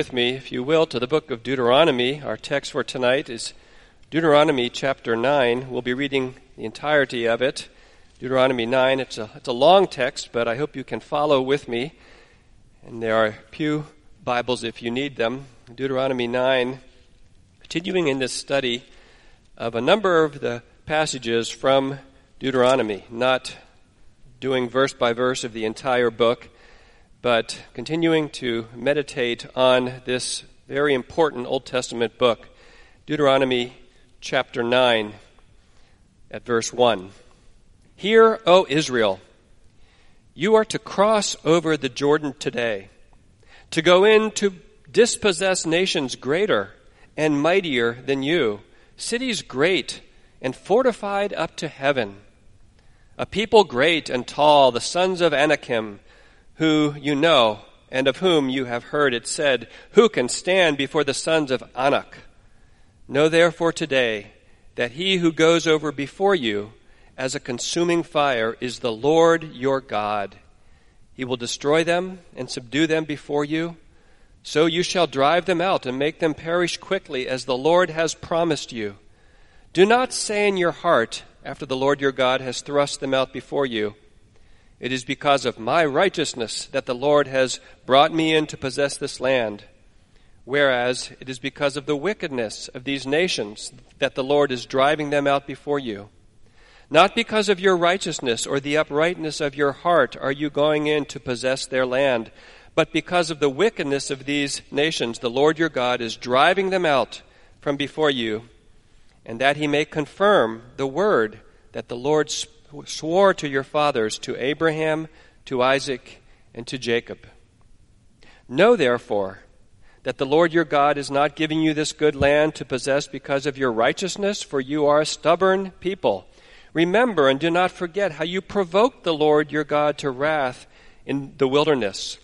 With me, if you will, to the book of Deuteronomy. Our text for tonight is Deuteronomy chapter 9. We'll be reading the entirety of it. Deuteronomy 9. It's a, it's a long text, but I hope you can follow with me. And there are Pew Bibles if you need them. Deuteronomy 9. Continuing in this study of a number of the passages from Deuteronomy, not doing verse by verse of the entire book but continuing to meditate on this very important Old Testament book, Deuteronomy chapter 9, at verse 1. Hear, O Israel, you are to cross over the Jordan today, to go in to dispossess nations greater and mightier than you, cities great and fortified up to heaven, a people great and tall, the sons of Anakim who you know, and of whom you have heard it said, Who can stand before the sons of Anak? Know therefore today that he who goes over before you as a consuming fire is the Lord your God. He will destroy them and subdue them before you. So you shall drive them out and make them perish quickly, as the Lord has promised you. Do not say in your heart, after the Lord your God has thrust them out before you, it is because of my righteousness that the Lord has brought me in to possess this land. Whereas it is because of the wickedness of these nations that the Lord is driving them out before you. Not because of your righteousness or the uprightness of your heart are you going in to possess their land, but because of the wickedness of these nations, the Lord your God is driving them out from before you, and that he may confirm the word that the Lord spoke swore to your fathers, to Abraham, to Isaac, and to Jacob. Know therefore that the Lord your God is not giving you this good land to possess because of your righteousness, for you are a stubborn people. Remember and do not forget how you provoked the Lord your God to wrath in the wilderness.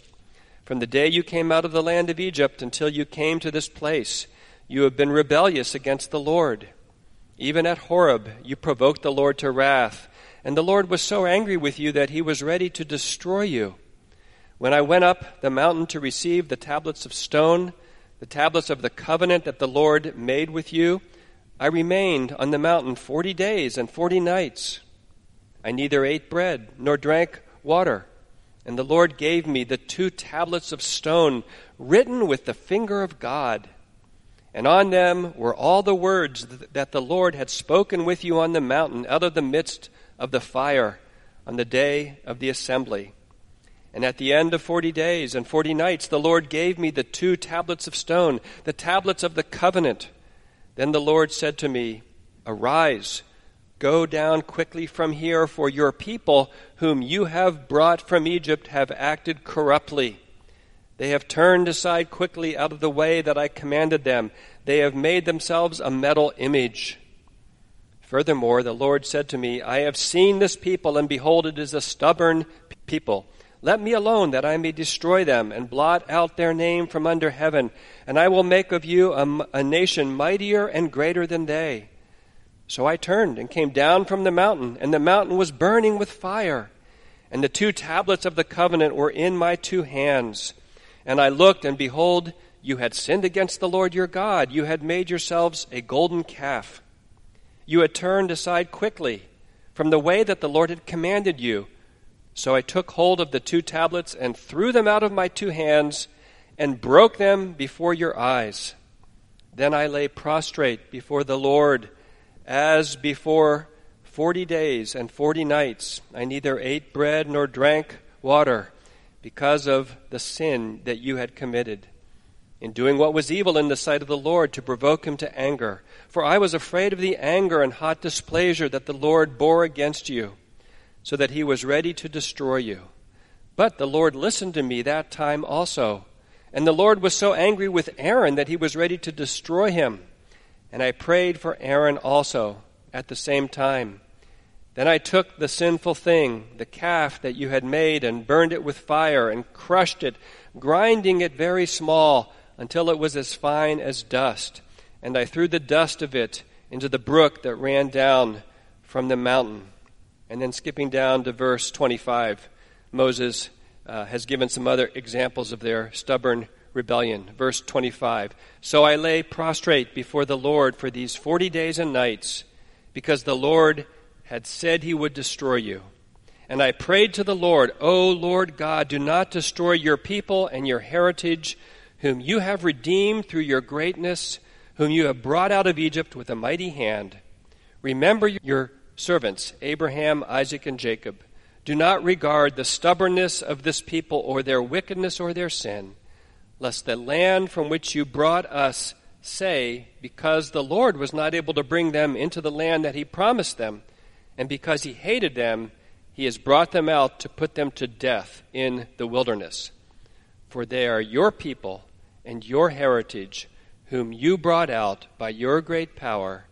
From the day you came out of the land of Egypt until you came to this place, you have been rebellious against the Lord. Even at Horeb, you provoked the Lord to wrath and the Lord was so angry with you that he was ready to destroy you. When I went up the mountain to receive the tablets of stone, the tablets of the covenant that the Lord made with you, I remained on the mountain forty days and forty nights. I neither ate bread nor drank water. And the Lord gave me the two tablets of stone written with the finger of God. And on them were all the words that the Lord had spoken with you on the mountain out of the midst of the fire on the day of the assembly. And at the end of forty days and forty nights, the Lord gave me the two tablets of stone, the tablets of the covenant. Then the Lord said to me, Arise, go down quickly from here, for your people, whom you have brought from Egypt, have acted corruptly. They have turned aside quickly out of the way that I commanded them. They have made themselves a metal image Furthermore, the Lord said to me, I have seen this people, and behold, it is a stubborn people. Let me alone, that I may destroy them, and blot out their name from under heaven, and I will make of you a, a nation mightier and greater than they. So I turned and came down from the mountain, and the mountain was burning with fire, and the two tablets of the covenant were in my two hands. And I looked, and behold, you had sinned against the Lord your God. You had made yourselves a golden calf you had turned aside quickly from the way that the Lord had commanded you. So I took hold of the two tablets and threw them out of my two hands and broke them before your eyes. Then I lay prostrate before the Lord as before forty days and forty nights. I neither ate bread nor drank water because of the sin that you had committed. In doing what was evil in the sight of the Lord to provoke him to anger. For I was afraid of the anger and hot displeasure that the Lord bore against you, so that he was ready to destroy you. But the Lord listened to me that time also. And the Lord was so angry with Aaron that he was ready to destroy him. And I prayed for Aaron also at the same time. Then I took the sinful thing, the calf that you had made, and burned it with fire, and crushed it, grinding it very small, until it was as fine as dust. And I threw the dust of it into the brook that ran down from the mountain. And then skipping down to verse 25, Moses uh, has given some other examples of their stubborn rebellion. Verse 25 So I lay prostrate before the Lord for these 40 days and nights, because the Lord had said he would destroy you. And I prayed to the Lord, O Lord God, do not destroy your people and your heritage, whom you have redeemed through your greatness, whom you have brought out of Egypt with a mighty hand. Remember your servants, Abraham, Isaac, and Jacob. Do not regard the stubbornness of this people or their wickedness or their sin, lest the land from which you brought us say, Because the Lord was not able to bring them into the land that he promised them, and because he hated them, he has brought them out to put them to death in the wilderness. For they are your people and your heritage, whom you brought out by your great power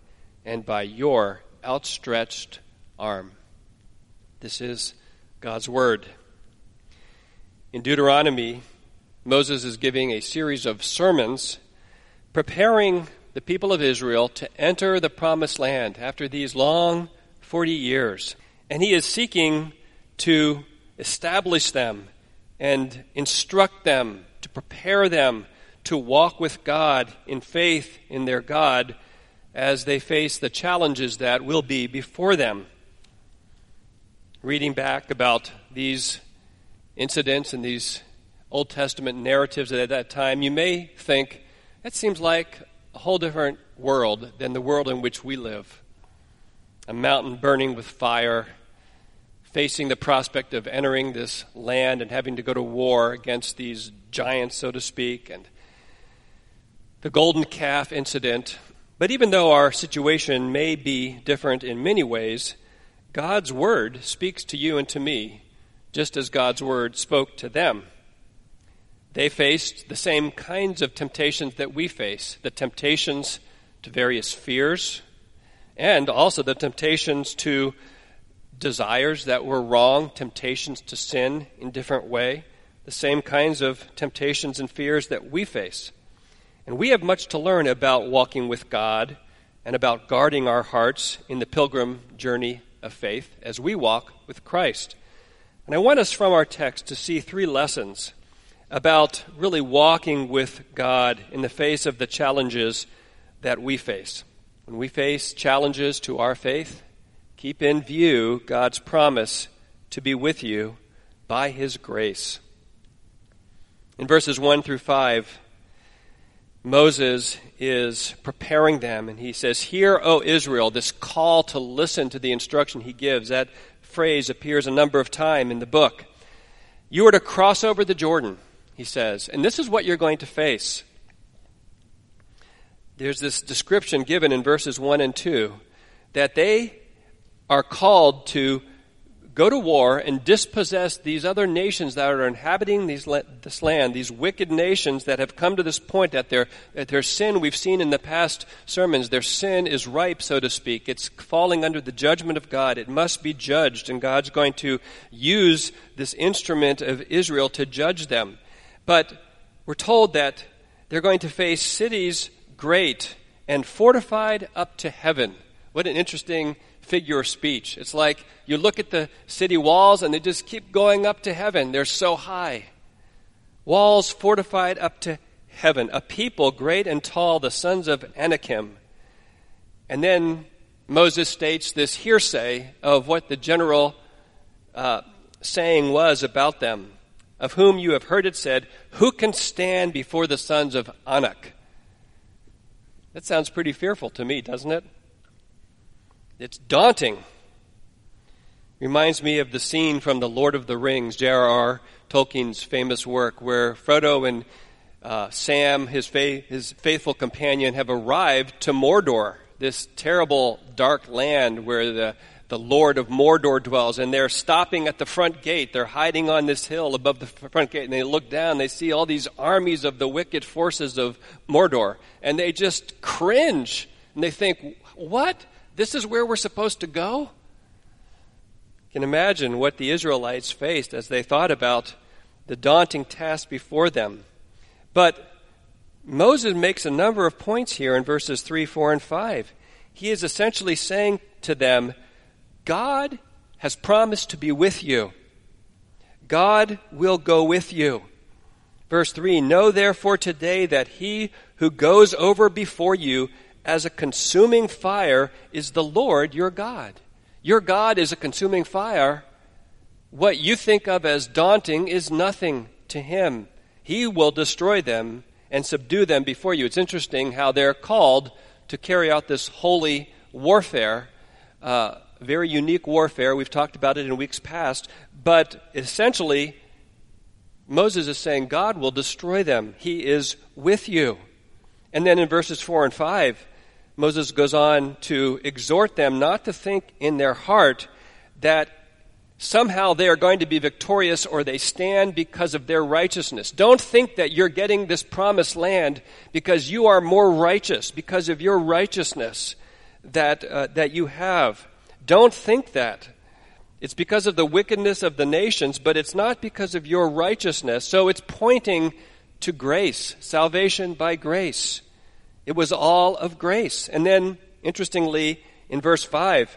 and by your outstretched arm. This is God's Word. In Deuteronomy, Moses is giving a series of sermons preparing the people of Israel to enter the promised land after these long 40 years. And he is seeking to establish them and instruct them, to prepare them to walk with God in faith in their God as they face the challenges that will be before them. Reading back about these incidents and these Old Testament narratives at that time, you may think that seems like a whole different world than the world in which we live a mountain burning with fire, facing the prospect of entering this land and having to go to war against these giants, so to speak, and the golden calf incident. But even though our situation may be different in many ways, God's word speaks to you and to me just as God's word spoke to them. They faced the same kinds of temptations that we face the temptations to various fears, and also the temptations to desires that were wrong, temptations to sin in different way, the same kinds of temptations and fears that we face. And we have much to learn about walking with God and about guarding our hearts in the pilgrim journey of faith as we walk with Christ. And I want us from our text to see three lessons about really walking with God in the face of the challenges that we face. When we face challenges to our faith, keep in view God's promise to be with you by His grace. In verses 1 through 5, Moses is preparing them, and he says, Hear, O Israel, this call to listen to the instruction he gives. That phrase appears a number of times in the book. You are to cross over the Jordan, he says, and this is what you're going to face there's this description given in verses 1 and 2 that they are called to go to war and dispossess these other nations that are inhabiting these, this land, these wicked nations that have come to this point that their, that their sin, we've seen in the past sermons, their sin is ripe, so to speak. It's falling under the judgment of God. It must be judged, and God's going to use this instrument of Israel to judge them. But we're told that they're going to face cities great and fortified up to heaven. What an interesting figure of speech. It's like you look at the city walls and they just keep going up to heaven. They're so high. Walls fortified up to heaven. A people great and tall, the sons of Anakim. And then Moses states this hearsay of what the general uh, saying was about them, of whom you have heard it said, Who can stand before the sons of Anak? That sounds pretty fearful to me, doesn't it? It's daunting. Reminds me of the scene from The Lord of the Rings, J.R.R. Tolkien's famous work, where Frodo and uh, Sam, his, fa- his faithful companion, have arrived to Mordor, this terrible dark land where the, the Lord of Mordor dwells. And they're stopping at the front gate. They're hiding on this hill above the front gate. And they look down, they see all these armies of the wicked forces of Mordor. And they just cringe. And they think, what? This is where we're supposed to go? can imagine what the Israelites faced as they thought about the daunting task before them. But Moses makes a number of points here in verses 3, 4, and 5. He is essentially saying to them, God has promised to be with you. God will go with you. Verse 3 Know therefore today that he who goes over before you as a consuming fire is the Lord your God. Your God is a consuming fire. What you think of as daunting is nothing to Him. He will destroy them and subdue them before you. It's interesting how they're called to carry out this holy warfare, uh, very unique warfare. We've talked about it in weeks past, but essentially, Moses is saying God will destroy them. He is with you. And then in verses 4 and 5, Moses goes on to exhort them not to think in their heart that somehow they are going to be victorious or they stand because of their righteousness. Don't think that you're getting this promised land because you are more righteous, because of your righteousness that, uh, that you have. Don't think that. It's because of the wickedness of the nations, but it's not because of your righteousness. So it's pointing to grace, salvation by grace. It was all of grace. And then, interestingly, in verse 5,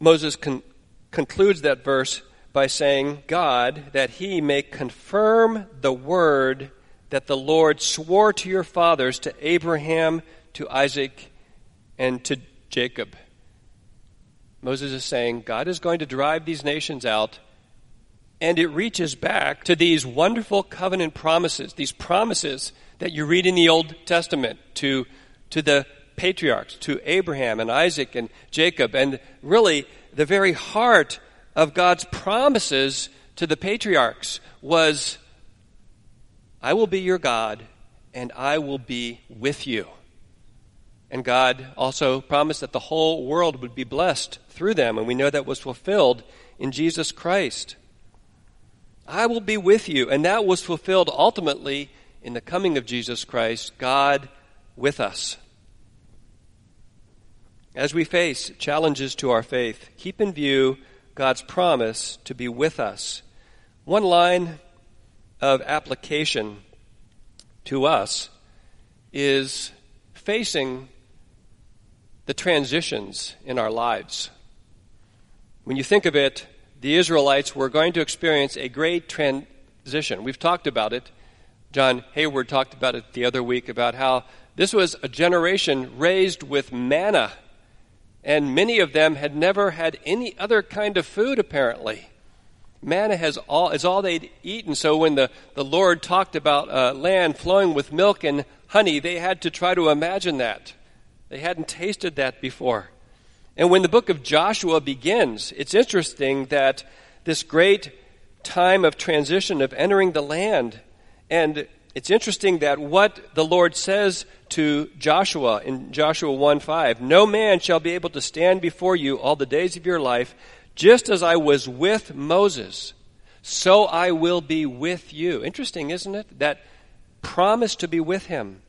Moses con- concludes that verse by saying, God, that he may confirm the word that the Lord swore to your fathers, to Abraham, to Isaac, and to Jacob. Moses is saying, God is going to drive these nations out, and it reaches back to these wonderful covenant promises, these promises that you read in the Old Testament to to the patriarchs, to Abraham and Isaac and Jacob, and really the very heart of God's promises to the patriarchs was I will be your God and I will be with you. And God also promised that the whole world would be blessed through them, and we know that was fulfilled in Jesus Christ. I will be with you, and that was fulfilled ultimately in the coming of Jesus Christ. God with us. As we face challenges to our faith, keep in view God's promise to be with us. One line of application to us is facing the transitions in our lives. When you think of it, the Israelites were going to experience a great transition. We've talked about it. John Hayward talked about it the other week about how this was a generation raised with manna, and many of them had never had any other kind of food, apparently. Manna has all, is all they'd eaten, so when the, the Lord talked about uh, land flowing with milk and honey, they had to try to imagine that. They hadn't tasted that before. And when the book of Joshua begins, it's interesting that this great time of transition, of entering the land, and it's interesting that what the Lord says to Joshua in Joshua 1 5, no man shall be able to stand before you all the days of your life, just as I was with Moses, so I will be with you. Interesting, isn't it? That promise to be with him.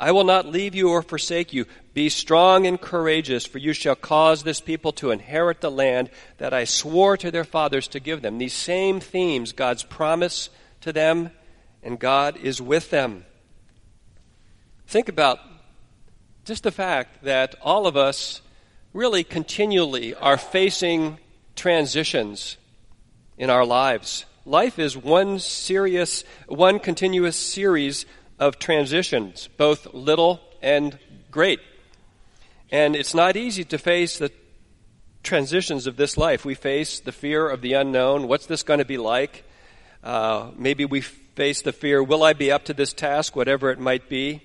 I will not leave you or forsake you. Be strong and courageous, for you shall cause this people to inherit the land that I swore to their fathers to give them. These same themes, God's promise to them and God is with them. Think about just the fact that all of us really continually are facing transitions in our lives. Life is one serious, one continuous series of transitions, both little and great. And it's not easy to face the transitions of this life. We face the fear of the unknown. What's this going to be like? Uh, maybe we face the fear, will I be up to this task, whatever it might be?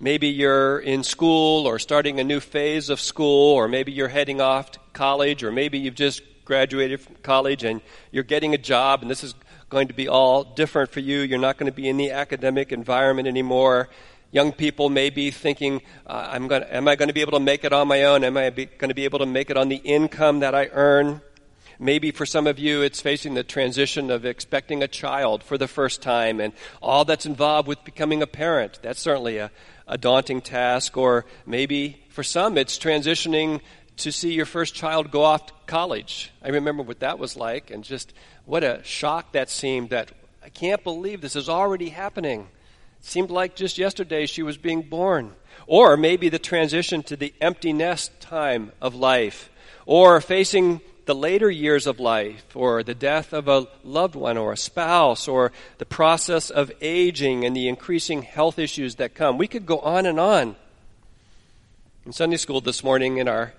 Maybe you're in school or starting a new phase of school, or maybe you're heading off to college, or maybe you've just graduated from college and you're getting a job, and this is going to be all different for you. You're not going to be in the academic environment anymore. Young people may be thinking, uh, I'm going am I going to be able to make it on my own? Am I going to be able to make it on the income that I earn? Maybe for some of you, it's facing the transition of expecting a child for the first time and all that's involved with becoming a parent. That's certainly a, a daunting task. Or maybe for some, it's transitioning to see your first child go off to college. I remember what that was like and just what a shock that seemed that I can't believe this is already happening. It seemed like just yesterday she was being born. Or maybe the transition to the empty nest time of life. Or facing the later years of life, or the death of a loved one or a spouse, or the process of aging and the increasing health issues that come. We could go on and on. In Sunday school this morning, in our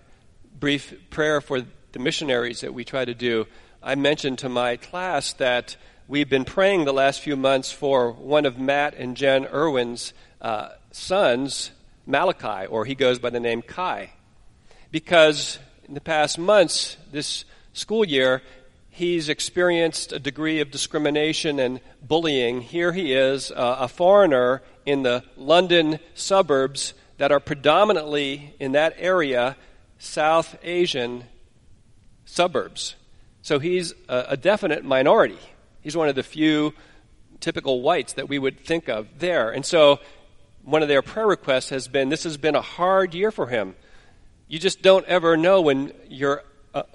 brief prayer for the missionaries that we try to do, I mentioned to my class that we've been praying the last few months for one of Matt and Jen Irwin's uh, sons, Malachi, or he goes by the name Kai, because in the past months, this school year, he's experienced a degree of discrimination and bullying. Here he is, uh, a foreigner in the London suburbs that are predominantly in that area South Asian suburbs. So he's a, a definite minority. He's one of the few typical whites that we would think of there. And so one of their prayer requests has been this has been a hard year for him. You just don't ever know when you're a,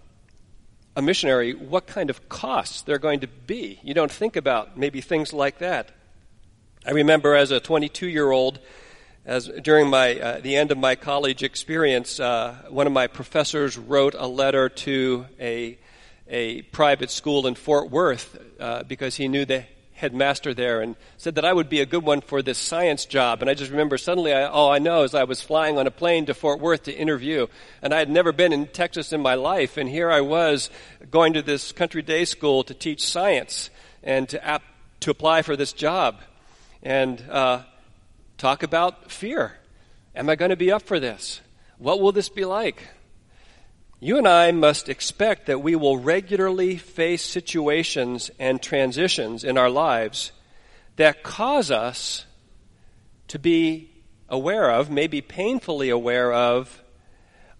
a missionary what kind of costs they're going to be. You don't think about maybe things like that. I remember as a 22 year old, as during my uh, the end of my college experience, uh, one of my professors wrote a letter to a a private school in Fort Worth uh, because he knew the headmaster there and said that I would be a good one for this science job. And I just remember suddenly, I, all I know is I was flying on a plane to Fort Worth to interview, and I had never been in Texas in my life, and here I was going to this country day school to teach science and to ap- to apply for this job, and uh, talk about fear. Am I going to be up for this? What will this be like? You and I must expect that we will regularly face situations and transitions in our lives that cause us to be aware of, maybe painfully aware of,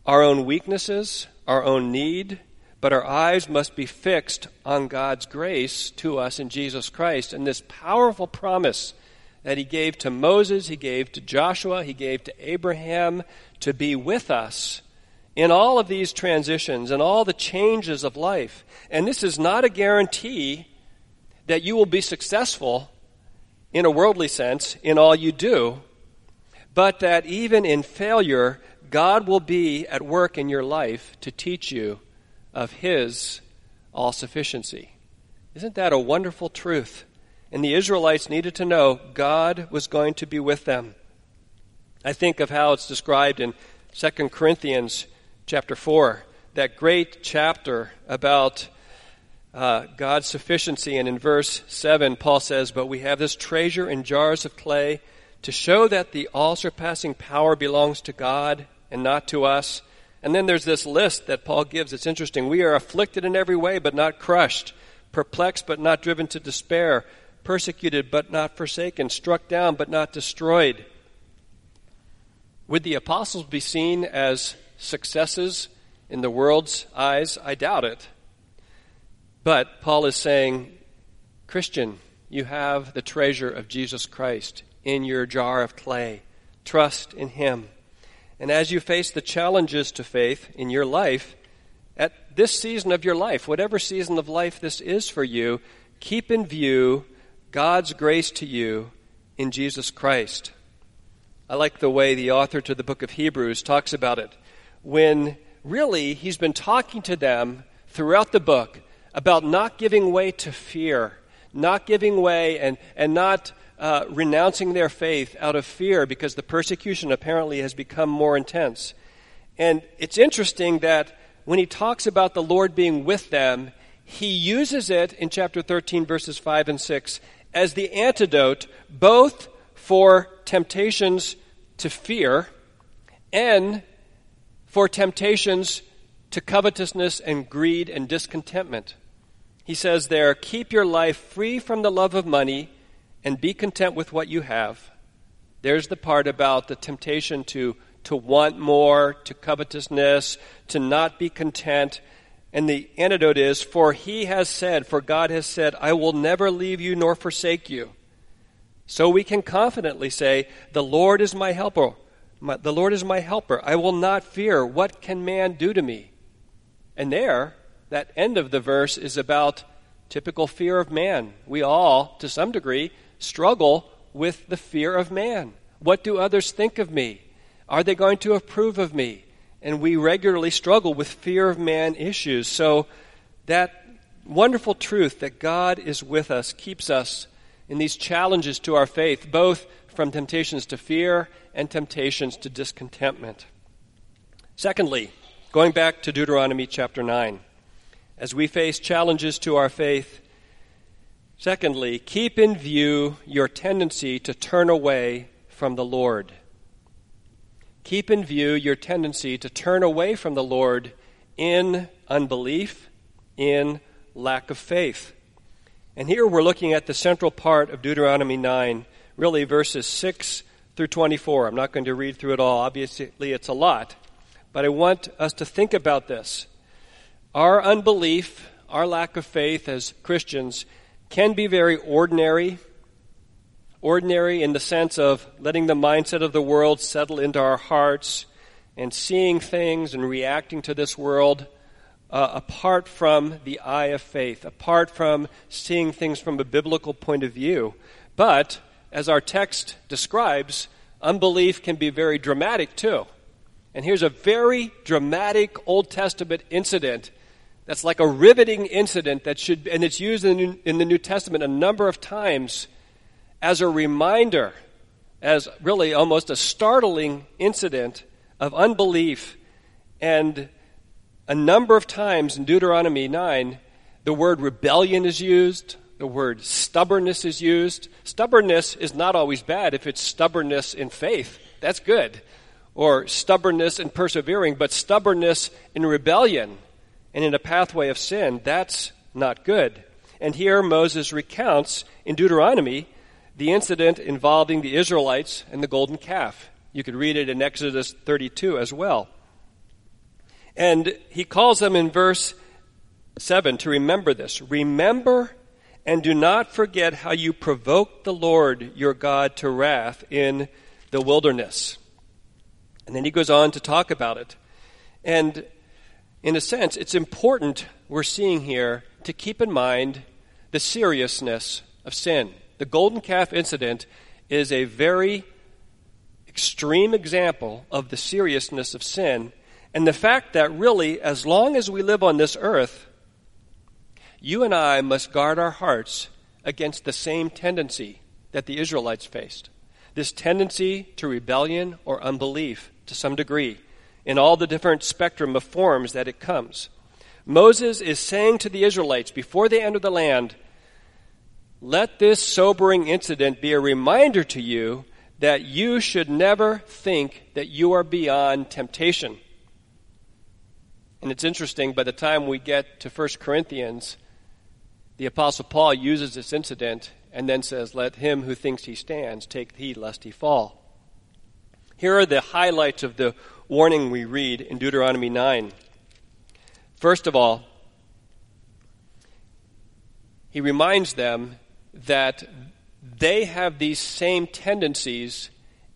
our own weaknesses, our own need, but our eyes must be fixed on God's grace to us in Jesus Christ. And this powerful promise that He gave to Moses, He gave to Joshua, He gave to Abraham to be with us in all of these transitions and all the changes of life. And this is not a guarantee that you will be successful in a worldly sense in all you do, but that even in failure, God will be at work in your life to teach you of His all sufficiency. Isn't that a wonderful truth? And the Israelites needed to know God was going to be with them. I think of how it's described in 2 Corinthians chapter 4, that great chapter about uh, God's sufficiency. And in verse 7, Paul says, But we have this treasure in jars of clay to show that the all surpassing power belongs to God and not to us. And then there's this list that Paul gives. It's interesting. We are afflicted in every way, but not crushed, perplexed, but not driven to despair, persecuted, but not forsaken, struck down, but not destroyed. Would the apostles be seen as successes in the world's eyes? I doubt it. But Paul is saying, Christian, you have the treasure of Jesus Christ in your jar of clay. Trust in Him. And as you face the challenges to faith in your life, at this season of your life, whatever season of life this is for you, keep in view God's grace to you in Jesus Christ. I like the way the author to the book of Hebrews talks about it when really he's been talking to them throughout the book about not giving way to fear, not giving way and, and not uh, renouncing their faith out of fear because the persecution apparently has become more intense. And it's interesting that when he talks about the Lord being with them, he uses it in chapter 13, verses 5 and 6, as the antidote both for temptations to fear and for temptations to covetousness and greed and discontentment. He says there, Keep your life free from the love of money and be content with what you have. There's the part about the temptation to, to want more, to covetousness, to not be content. And the antidote is, For he has said, for God has said, I will never leave you nor forsake you. So we can confidently say, The Lord is my helper. My, the Lord is my helper. I will not fear. What can man do to me? And there, that end of the verse is about typical fear of man. We all, to some degree, struggle with the fear of man. What do others think of me? Are they going to approve of me? And we regularly struggle with fear of man issues. So that wonderful truth that God is with us keeps us in these challenges to our faith, both from temptations to fear and temptations to discontentment. Secondly, going back to Deuteronomy chapter 9, as we face challenges to our faith, secondly, keep in view your tendency to turn away from the Lord. Keep in view your tendency to turn away from the Lord in unbelief, in lack of faith. And here we're looking at the central part of Deuteronomy 9, really verses 6 through 24. I'm not going to read through it all. Obviously, it's a lot. But I want us to think about this. Our unbelief, our lack of faith as Christians, can be very ordinary. Ordinary in the sense of letting the mindset of the world settle into our hearts and seeing things and reacting to this world uh, apart from the eye of faith, apart from seeing things from a biblical point of view. But, as our text describes, unbelief can be very dramatic too. And here's a very dramatic Old Testament incident that's like a riveting incident that should, and it's used in, in the New Testament a number of times as a reminder, as really almost a startling incident of unbelief and a number of times in Deuteronomy 9, the word rebellion is used, the word stubbornness is used. Stubbornness is not always bad if it's stubbornness in faith. That's good. Or stubbornness in persevering, but stubbornness in rebellion and in a pathway of sin, that's not good. And here Moses recounts in Deuteronomy the incident involving the Israelites and the golden calf. You could read it in Exodus 32 as well. And he calls them in verse 7 to remember this. Remember and do not forget how you provoked the Lord your God to wrath in the wilderness. And then he goes on to talk about it. And in a sense, it's important, we're seeing here, to keep in mind the seriousness of sin. The golden calf incident is a very extreme example of the seriousness of sin and the fact that really, as long as we live on this earth, you and I must guard our hearts against the same tendency that the Israelites faced this tendency to rebellion or unbelief to some degree in all the different spectrum of forms that it comes. Moses is saying to the Israelites before they enter the land, let this sobering incident be a reminder to you that you should never think that you are beyond temptation. And it's interesting, by the time we get to 1 Corinthians, the Apostle Paul uses this incident and then says, Let him who thinks he stands take heed lest he fall. Here are the highlights of the warning we read in Deuteronomy 9. First of all, he reminds them that they have these same tendencies,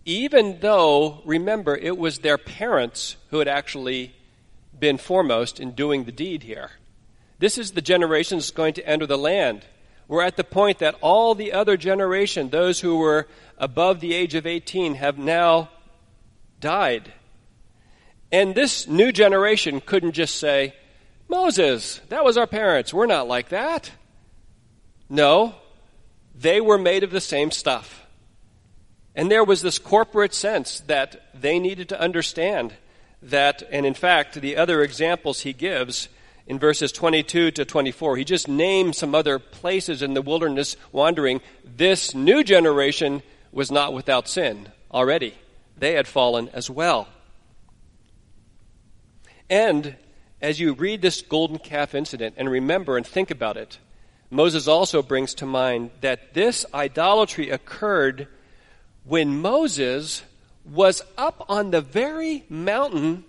even though, remember, it was their parents who had actually been foremost in doing the deed here. This is the generation that's going to enter the land. We're at the point that all the other generation, those who were above the age of 18, have now died. And this new generation couldn't just say, Moses, that was our parents. We're not like that. No, they were made of the same stuff. And there was this corporate sense that they needed to understand that, and in fact, the other examples he gives in verses 22 to 24, he just names some other places in the wilderness wandering. This new generation was not without sin already, they had fallen as well. And as you read this golden calf incident and remember and think about it, Moses also brings to mind that this idolatry occurred when Moses was up on the very mountain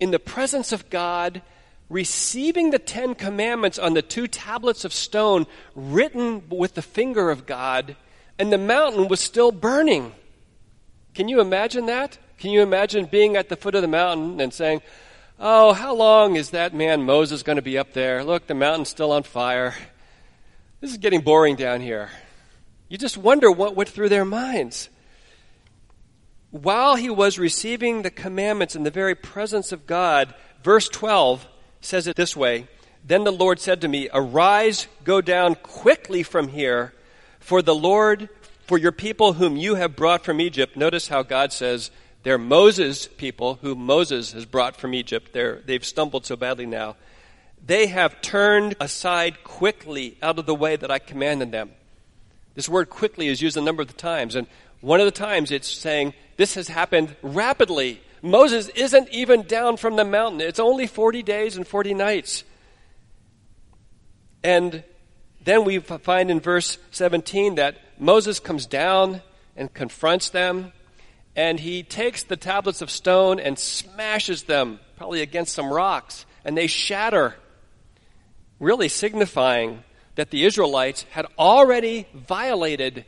in the presence of God, receiving the Ten Commandments on the two tablets of stone written with the finger of God, and the mountain was still burning. Can you imagine that? Can you imagine being at the foot of the mountain and saying, Oh, how long is that man Moses going to be up there? Look, the mountain's still on fire. This is getting boring down here. You just wonder what went through their minds while he was receiving the commandments in the very presence of God, verse 12 says it this way Then the Lord said to me, Arise, go down quickly from here, for the Lord, for your people whom you have brought from Egypt. Notice how God says, they're Moses' people whom Moses has brought from Egypt. They're, they've stumbled so badly now. They have turned aside quickly out of the way that I commanded them. This word quickly is used a number of times, and one of the times it's saying this has happened rapidly. Moses isn't even down from the mountain. It's only 40 days and 40 nights. And then we find in verse 17 that Moses comes down and confronts them, and he takes the tablets of stone and smashes them, probably against some rocks, and they shatter, really signifying that the Israelites had already violated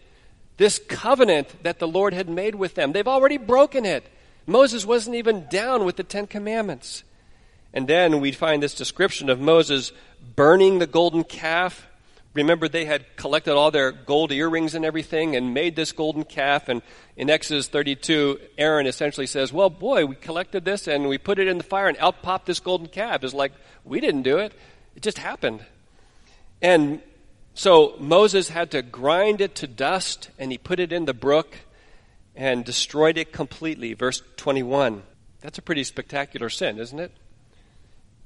this covenant that the Lord had made with them. They've already broken it. Moses wasn't even down with the Ten Commandments. And then we find this description of Moses burning the golden calf. Remember, they had collected all their gold earrings and everything and made this golden calf. And in Exodus 32, Aaron essentially says, Well, boy, we collected this and we put it in the fire and out popped this golden calf. It's like, we didn't do it, it just happened. And so Moses had to grind it to dust, and he put it in the brook and destroyed it completely. Verse 21. That's a pretty spectacular sin, isn't it?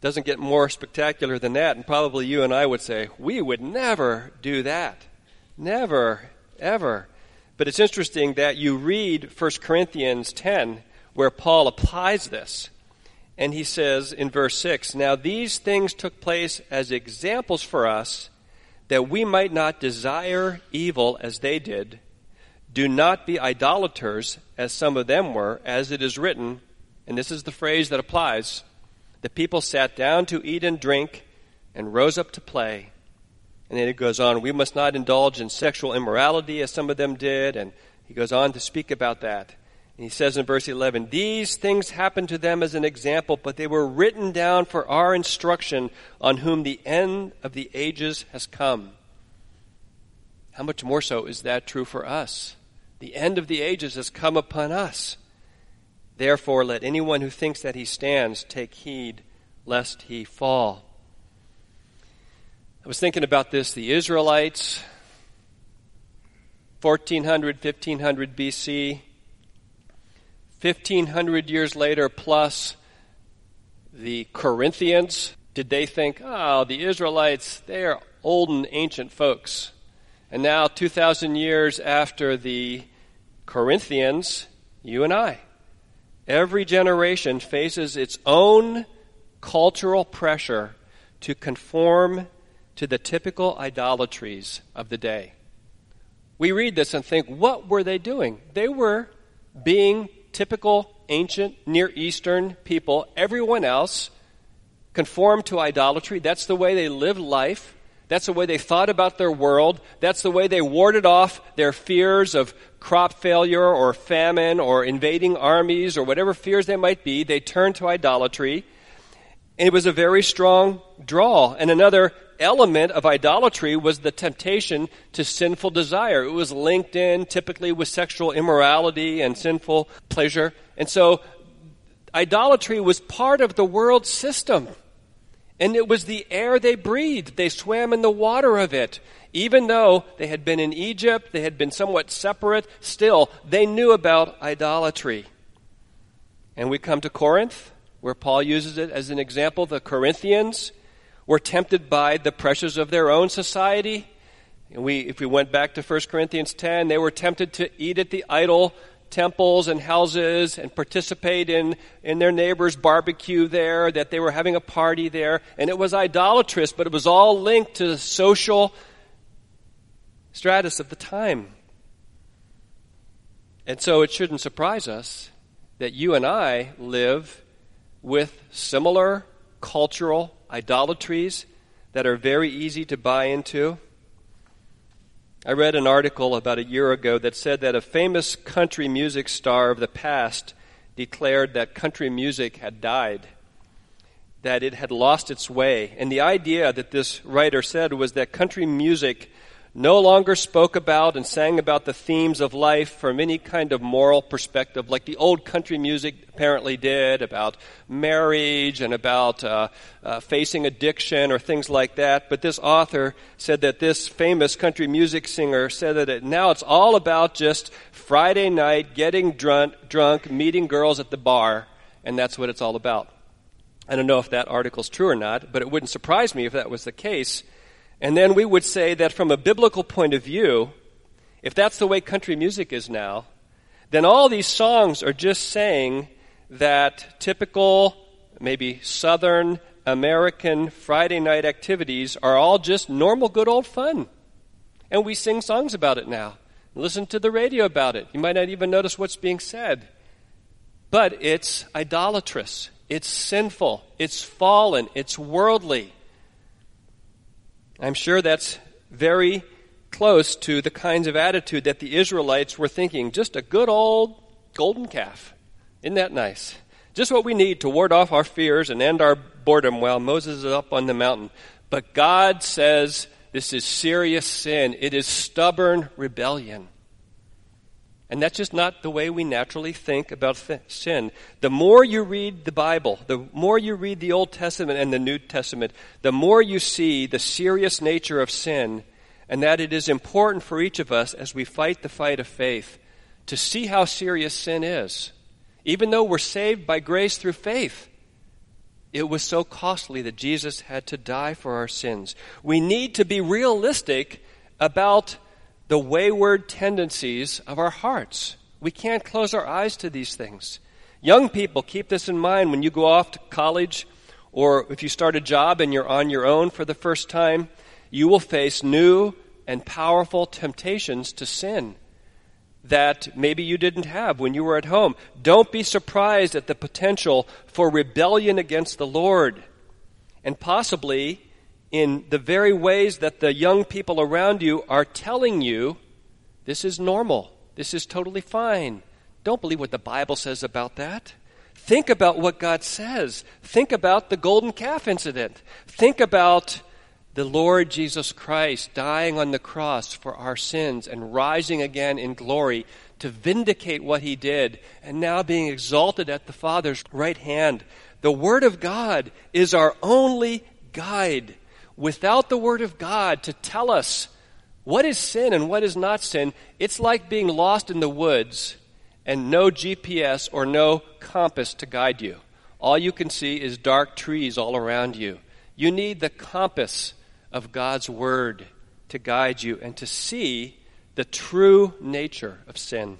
Doesn't get more spectacular than that, and probably you and I would say, we would never do that. Never, ever. But it's interesting that you read 1 Corinthians 10, where Paul applies this. And he says in verse 6 Now these things took place as examples for us that we might not desire evil as they did. Do not be idolaters, as some of them were, as it is written, and this is the phrase that applies the people sat down to eat and drink and rose up to play. And then it goes on, we must not indulge in sexual immorality as some of them did. And he goes on to speak about that. And he says in verse 11, These things happened to them as an example, but they were written down for our instruction, on whom the end of the ages has come. How much more so is that true for us? The end of the ages has come upon us. Therefore, let anyone who thinks that he stands take heed lest he fall. I was thinking about this. The Israelites, 1400, 1500 BC, 1500 years later, plus the Corinthians, did they think, oh, the Israelites, they are old and ancient folks? And now, 2,000 years after the Corinthians, you and I. Every generation faces its own cultural pressure to conform to the typical idolatries of the day. We read this and think, what were they doing? They were being typical ancient Near Eastern people. Everyone else conformed to idolatry. That's the way they lived life. That's the way they thought about their world. That's the way they warded off their fears of crop failure or famine or invading armies or whatever fears they might be. They turned to idolatry. It was a very strong draw. And another element of idolatry was the temptation to sinful desire. It was linked in typically with sexual immorality and sinful pleasure. And so idolatry was part of the world system. And it was the air they breathed. They swam in the water of it. Even though they had been in Egypt, they had been somewhat separate, still, they knew about idolatry. And we come to Corinth, where Paul uses it as an example. The Corinthians were tempted by the pressures of their own society. And we, if we went back to 1 Corinthians 10, they were tempted to eat at the idol temples and houses and participate in, in their neighbor's barbecue there, that they were having a party there. And it was idolatrous, but it was all linked to the social stratus of the time. And so it shouldn't surprise us that you and I live with similar cultural idolatries that are very easy to buy into. I read an article about a year ago that said that a famous country music star of the past declared that country music had died, that it had lost its way. And the idea that this writer said was that country music no longer spoke about and sang about the themes of life from any kind of moral perspective, like the old country music apparently did about marriage and about uh, uh, facing addiction or things like that. But this author said that this famous country music singer said that it, now it's all about just Friday night getting drunk, drunk, meeting girls at the bar, and that's what it's all about. I don't know if that article's true or not, but it wouldn't surprise me if that was the case and then we would say that from a biblical point of view, if that's the way country music is now, then all these songs are just saying that typical, maybe Southern American Friday night activities are all just normal, good old fun. And we sing songs about it now. Listen to the radio about it. You might not even notice what's being said. But it's idolatrous. It's sinful. It's fallen. It's worldly. I'm sure that's very close to the kinds of attitude that the Israelites were thinking. Just a good old golden calf. Isn't that nice? Just what we need to ward off our fears and end our boredom while Moses is up on the mountain. But God says this is serious sin. It is stubborn rebellion. And that's just not the way we naturally think about th- sin. The more you read the Bible, the more you read the Old Testament and the New Testament, the more you see the serious nature of sin and that it is important for each of us as we fight the fight of faith to see how serious sin is. Even though we're saved by grace through faith, it was so costly that Jesus had to die for our sins. We need to be realistic about the wayward tendencies of our hearts. We can't close our eyes to these things. Young people, keep this in mind when you go off to college or if you start a job and you're on your own for the first time, you will face new and powerful temptations to sin that maybe you didn't have when you were at home. Don't be surprised at the potential for rebellion against the Lord and possibly in the very ways that the young people around you are telling you this is normal, this is totally fine. Don't believe what the Bible says about that. Think about what God says. Think about the golden calf incident. Think about the Lord Jesus Christ dying on the cross for our sins and rising again in glory to vindicate what he did and now being exalted at the Father's right hand. The Word of God is our only guide without the Word of God to tell us what is sin and what is not sin, it's like being lost in the woods and no GPS or no compass to guide you. All you can see is dark trees all around you. You need the compass of God's Word to guide you and to see the true nature of sin.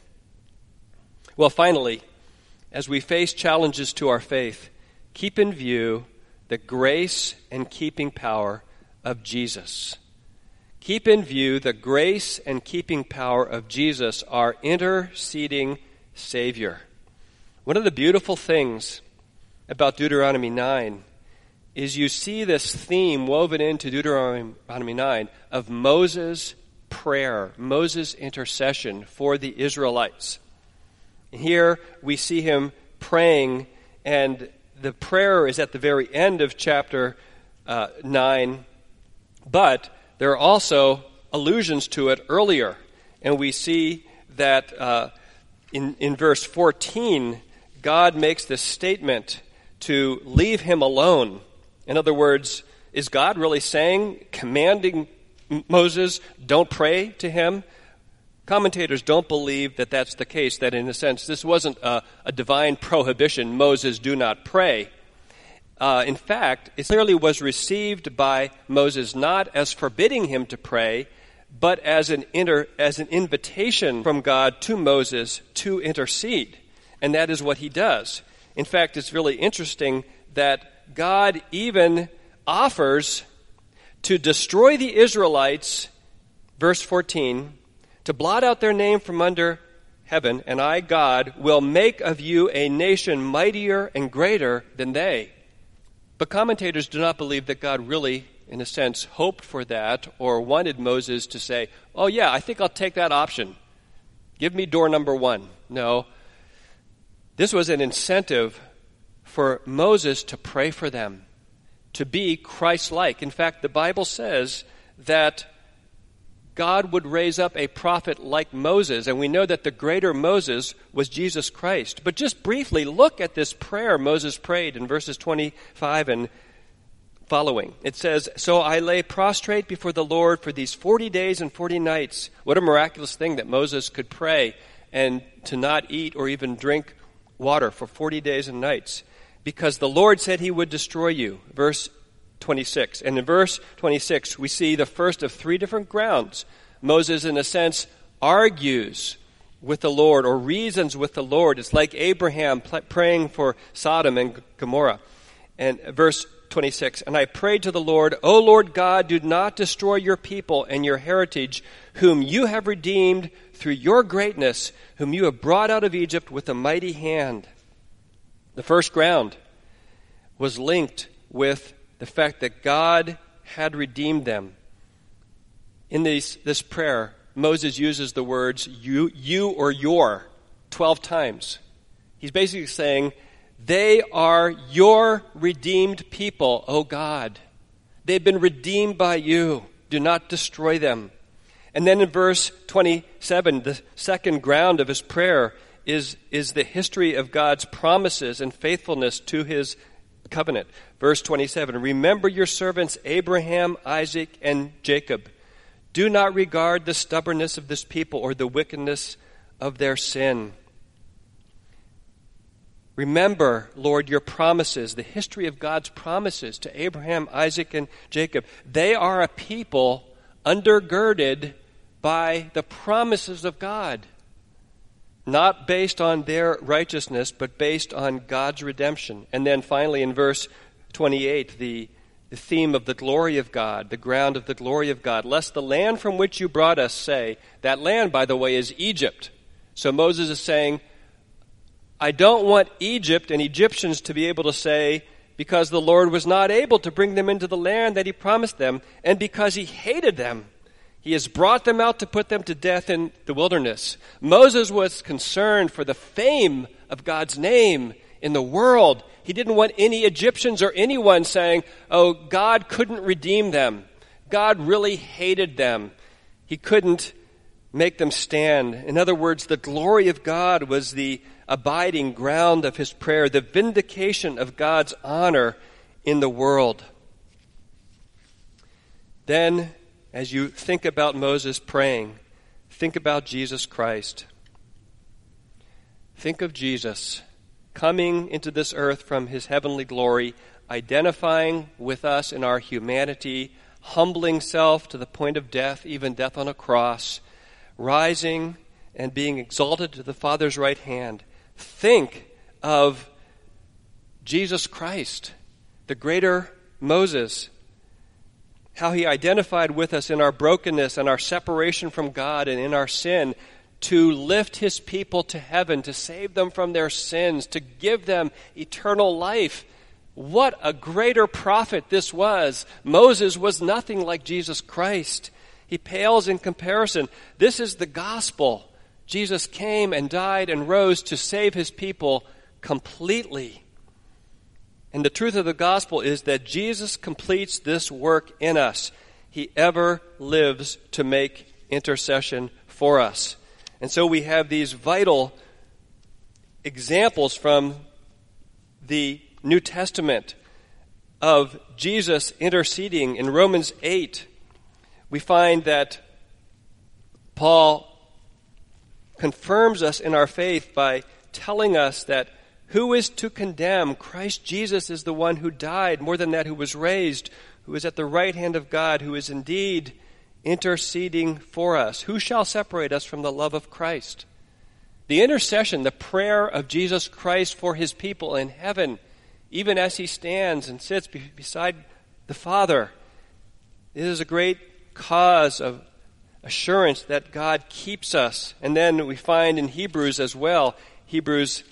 Well, finally, as we face challenges to our faith, keep in view the grace and keeping power of Jesus. Keep in view the grace and keeping power of Jesus, our interceding Savior. One of the beautiful things about Deuteronomy 9 is you see this theme woven into Deuteronomy 9 of Moses' prayer, Moses' intercession for the Israelites. Here we see him praying, and the prayer is at the very end of chapter uh, 9, but there are also allusions to it earlier. And we see that uh, in, in verse 14, God makes this statement to leave him alone. In other words, is God really saying, commanding Moses, don't pray to him? Commentators don't believe that that's the case, that in a sense, this wasn't a, a divine prohibition, Moses, do not pray. Uh, in fact, it clearly was received by Moses not as forbidding him to pray, but as an, inter, as an invitation from God to Moses to intercede. And that is what he does. In fact, it's really interesting that God even offers to destroy the Israelites, verse 14, to blot out their name from under heaven, and I, God, will make of you a nation mightier and greater than they. But commentators do not believe that God really, in a sense, hoped for that or wanted Moses to say, Oh, yeah, I think I'll take that option. Give me door number one. No. This was an incentive for Moses to pray for them, to be Christ like. In fact, the Bible says that God would raise up a prophet like Moses, and we know that the greater Moses was Jesus Christ. But just briefly, look at this prayer Moses prayed in verses 25 and following. It says, So I lay prostrate before the Lord for these 40 days and 40 nights. What a miraculous thing that Moses could pray and to not eat or even drink water for 40 days and nights. Because the Lord said he would destroy you. Verse 26. And in verse 26, we see the first of three different grounds. Moses, in a sense, argues with the Lord or reasons with the Lord. It's like Abraham praying for Sodom and Gomorrah. And verse 26 And I prayed to the Lord, O Lord God, do not destroy your people and your heritage, whom you have redeemed through your greatness, whom you have brought out of Egypt with a mighty hand. The first ground was linked with the fact that God had redeemed them. In this, this prayer, Moses uses the words you, you or your 12 times. He's basically saying, They are your redeemed people, O God. They've been redeemed by you. Do not destroy them. And then in verse 27, the second ground of his prayer is, is the history of God's promises and faithfulness to his covenant. Verse 27 Remember your servants Abraham, Isaac, and Jacob. Do not regard the stubbornness of this people or the wickedness of their sin. Remember, Lord, your promises, the history of God's promises to Abraham, Isaac, and Jacob. They are a people undergirded by the promises of God not based on their righteousness, but based on God's redemption. And then finally, in verse 28, the, the theme of the glory of God, the ground of the glory of God. Lest the land from which you brought us say, that land, by the way, is Egypt. So Moses is saying, I don't want Egypt and Egyptians to be able to say, because the Lord was not able to bring them into the land that he promised them, and because he hated them. He has brought them out to put them to death in the wilderness. Moses was concerned for the fame of God's name in the world. He didn't want any Egyptians or anyone saying, oh, God couldn't redeem them. God really hated them. He couldn't make them stand. In other words, the glory of God was the abiding ground of his prayer, the vindication of God's honor in the world. Then as you think about Moses praying, think about Jesus Christ. Think of Jesus coming into this earth from his heavenly glory, identifying with us in our humanity, humbling self to the point of death, even death on a cross, rising and being exalted to the Father's right hand. Think of Jesus Christ, the greater Moses, how he identified with us in our brokenness and our separation from God and in our sin to lift his people to heaven, to save them from their sins, to give them eternal life. What a greater prophet this was. Moses was nothing like Jesus Christ. He pales in comparison. This is the gospel. Jesus came and died and rose to save his people completely. And the truth of the gospel is that Jesus completes this work in us. He ever lives to make intercession for us. And so we have these vital examples from the New Testament of Jesus interceding. In Romans 8, we find that Paul confirms us in our faith by telling us that who is to condemn? Christ Jesus is the one who died, more than that, who was raised, who is at the right hand of God, who is indeed interceding for us. Who shall separate us from the love of Christ? The intercession, the prayer of Jesus Christ for his people in heaven, even as he stands and sits beside the Father, this is a great cause of assurance that God keeps us. And then we find in Hebrews as well, Hebrews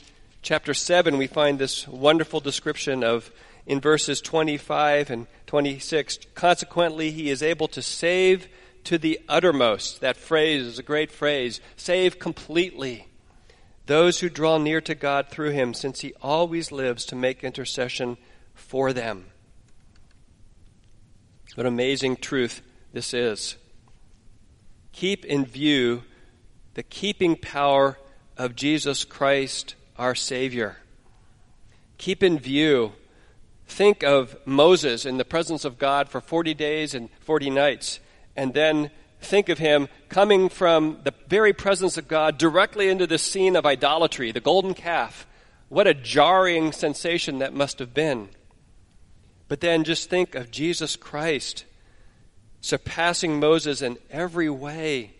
chapter 7, we find this wonderful description of in verses 25 and 26. Consequently, he is able to save to the uttermost. That phrase is a great phrase. Save completely those who draw near to God through him, since he always lives to make intercession for them. What amazing truth this is. Keep in view the keeping power of Jesus Christ, our Savior. Keep in view Think of Moses in the presence of God for 40 days and 40 nights, and then think of him coming from the very presence of God directly into the scene of idolatry, the golden calf. What a jarring sensation that must have been. But then just think of Jesus Christ surpassing Moses in every way.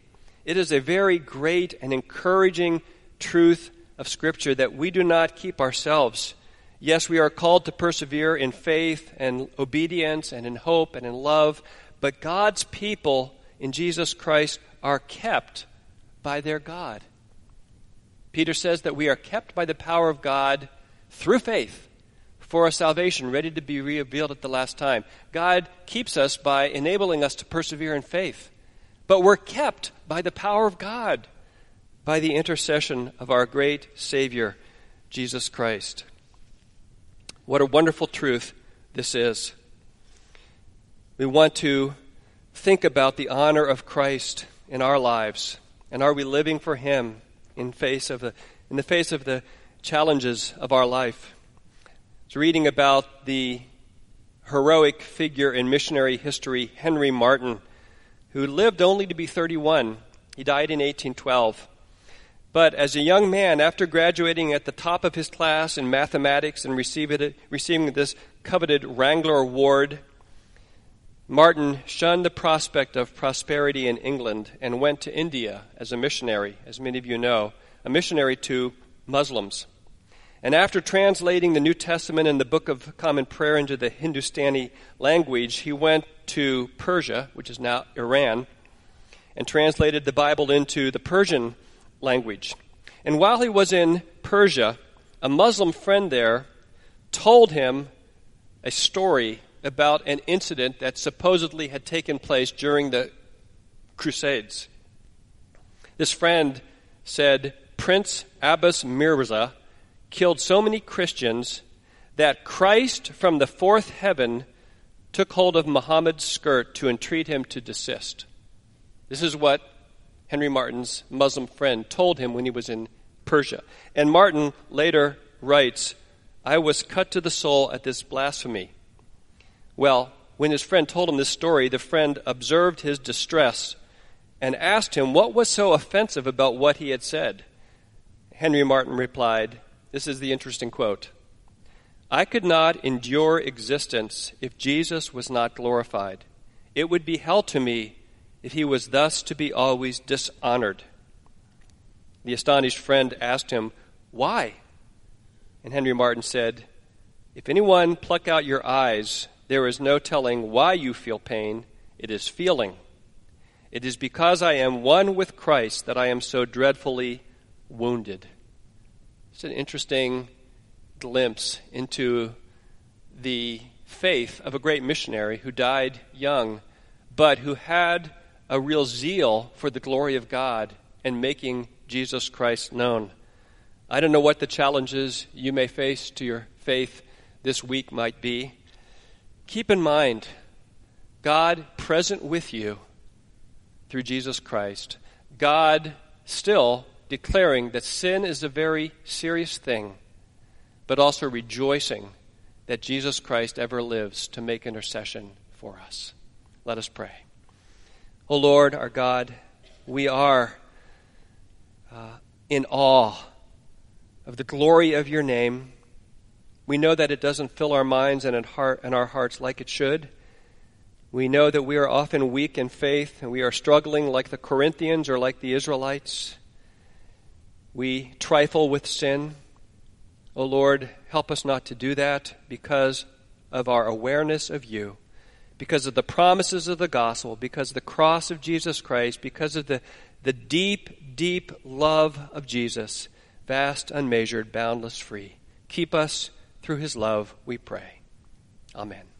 It is a very great and encouraging truth of Scripture that we do not keep ourselves Yes, we are called to persevere in faith and obedience and in hope and in love, but God's people in Jesus Christ are kept by their God. Peter says that we are kept by the power of God through faith for a salvation ready to be revealed at the last time. God keeps us by enabling us to persevere in faith, but we're kept by the power of God, by the intercession of our great Savior, Jesus Christ. What a wonderful truth this is. We want to think about the honor of Christ in our lives. And are we living for Him in, face of the, in the face of the challenges of our life? It's reading about the heroic figure in missionary history, Henry Martyn, who lived only to be 31. He died in 1812. But as a young man, after graduating at the top of his class in mathematics and receiving this coveted Wrangler Award, Martyn shunned the prospect of prosperity in England and went to India as a missionary, as many of you know, a missionary to Muslims. And after translating the New Testament and the Book of Common Prayer into the Hindustani language, he went to Persia, which is now Iran, and translated the Bible into the Persian language. And while he was in Persia, a Muslim friend there told him a story about an incident that supposedly had taken place during the Crusades. This friend said Prince Abbas Mirza killed so many Christians that Christ from the fourth heaven took hold of Muhammad's skirt to entreat him to desist. This is what Henry Martyn's Muslim friend told him when he was in Persia. And Martyn later writes, I was cut to the soul at this blasphemy. Well, when his friend told him this story, the friend observed his distress and asked him what was so offensive about what he had said. Henry Martyn replied, This is the interesting quote I could not endure existence if Jesus was not glorified. It would be hell to me if he was thus to be always dishonored. The astonished friend asked him, Why? And Henry Martyn said, If anyone pluck out your eyes, there is no telling why you feel pain. It is feeling. It is because I am one with Christ that I am so dreadfully wounded. It's an interesting glimpse into the faith of a great missionary who died young, but who had a real zeal for the glory of God and making Jesus Christ known. I don't know what the challenges you may face to your faith this week might be. Keep in mind, God present with you through Jesus Christ. God still declaring that sin is a very serious thing, but also rejoicing that Jesus Christ ever lives to make intercession for us. Let us pray. O Lord, our God, we are uh, in awe of the glory of your name. We know that it doesn't fill our minds and, heart, and our hearts like it should. We know that we are often weak in faith and we are struggling like the Corinthians or like the Israelites. We trifle with sin. O oh Lord, help us not to do that because of our awareness of you, because of the promises of the gospel, because of the cross of Jesus Christ, because of the, the deep, deep love of Jesus, vast, unmeasured, boundless, free. Keep us through his love, we pray. Amen.